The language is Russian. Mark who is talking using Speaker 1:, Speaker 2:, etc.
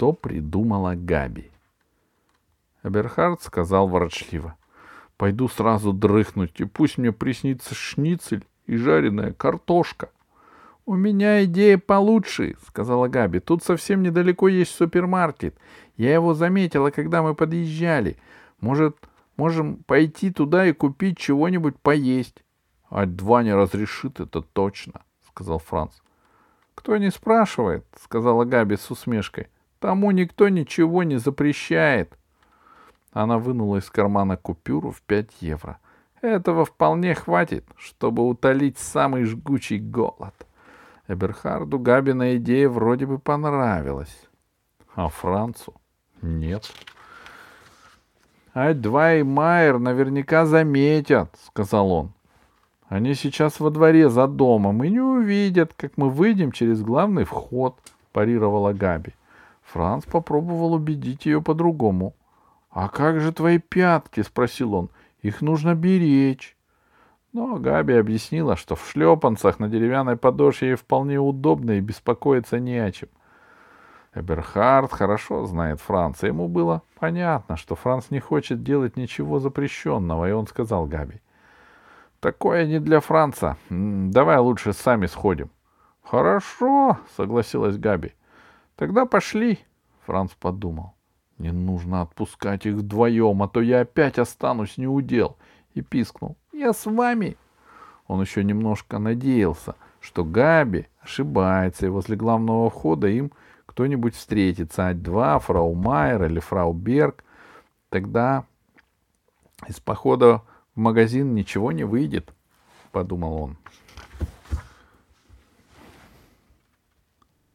Speaker 1: что придумала Габи. Эберхард сказал ворочливо. Пойду сразу дрыхнуть, и пусть мне приснится шницель и жареная картошка. — У меня идея получше, — сказала Габи. — Тут совсем недалеко есть супермаркет. Я его заметила, когда мы подъезжали. Может, можем пойти туда и купить чего-нибудь поесть? — А-два не разрешит, это точно, — сказал Франц. — Кто не спрашивает, — сказала Габи с усмешкой. — Тому никто ничего не запрещает. Она вынула из кармана купюру в пять евро. Этого вполне хватит, чтобы утолить самый жгучий голод. Эберхарду Габина идея вроде бы понравилась, а Францу нет. «Ать-два и Майер наверняка заметят», — сказал он. «Они сейчас во дворе за домом и не увидят, как мы выйдем через главный вход», — парировала Габи. Франц попробовал убедить ее по-другому. «А как же твои пятки?» — спросил он. «Их нужно беречь». Но Габи объяснила, что в шлепанцах на деревянной подошве ей вполне удобно и беспокоиться не о чем. Эберхард хорошо знает Франца. Ему было понятно, что Франц не хочет делать ничего запрещенного, и он сказал Габи. «Такое не для Франца. Давай лучше сами сходим». «Хорошо», — согласилась Габи. «Тогда пошли», — Франц подумал. Не нужно отпускать их вдвоем, а то я опять останусь неудел. И пискнул. Я с вами. Он еще немножко надеялся, что Габи ошибается, и возле главного входа им кто-нибудь встретится, ать-два, фрау Майер или фрау Берг. Тогда из похода в магазин ничего не выйдет, — подумал он.